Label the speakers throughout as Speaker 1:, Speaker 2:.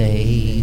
Speaker 1: stay.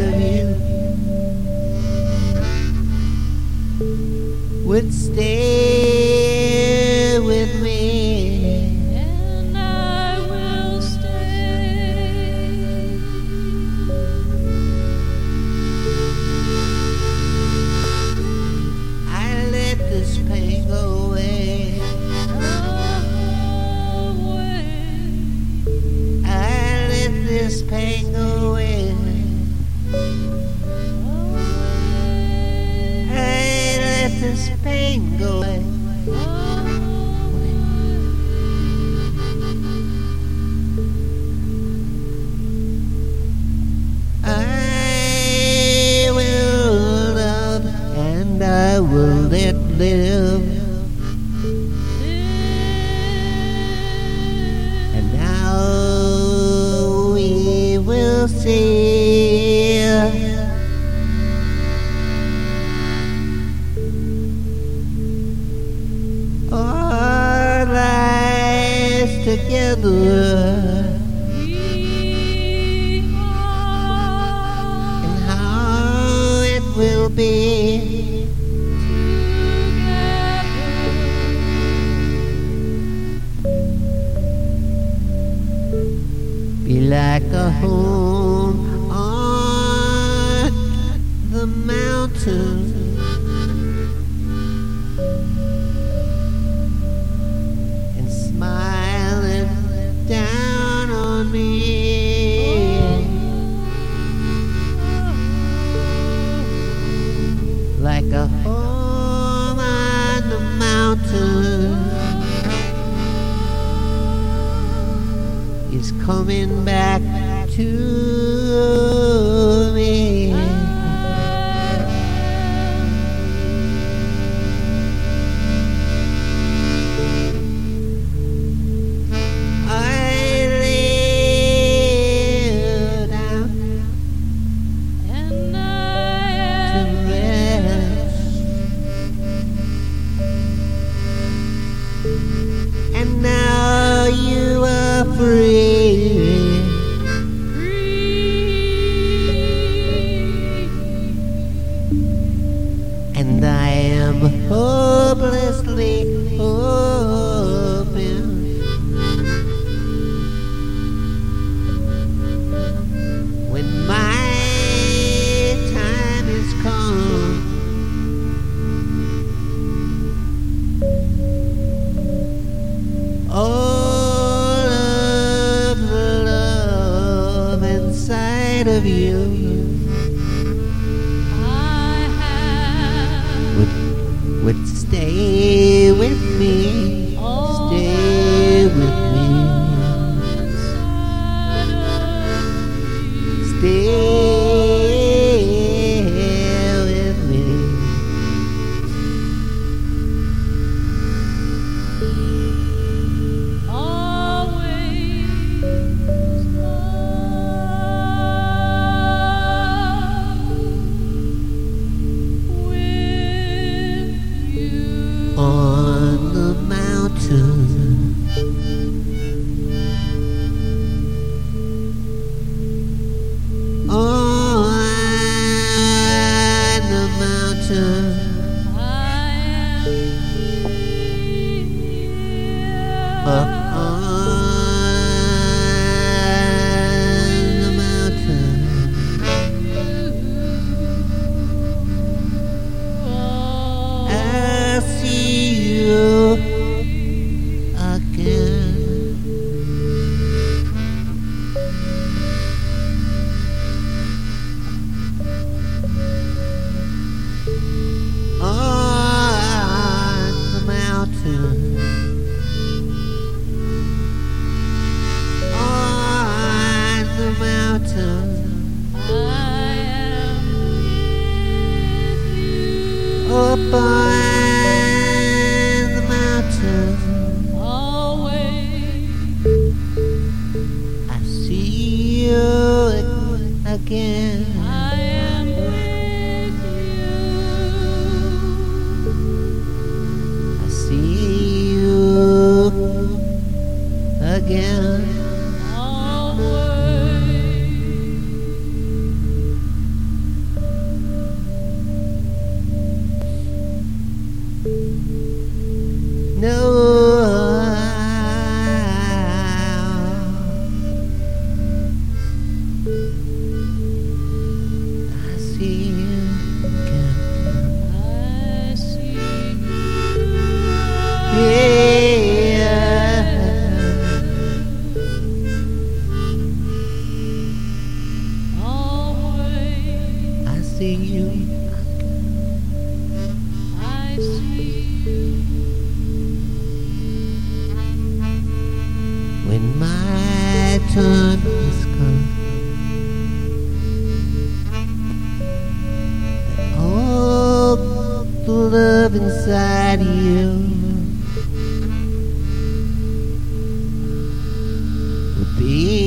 Speaker 1: ahead of you would stay. this pain go away. together. And how it will be. Together. Be like a home on the mountains. like a home on the mountain. Is coming back to would stay. again.
Speaker 2: Always.
Speaker 1: No. When my turn is come, all the love inside you will be.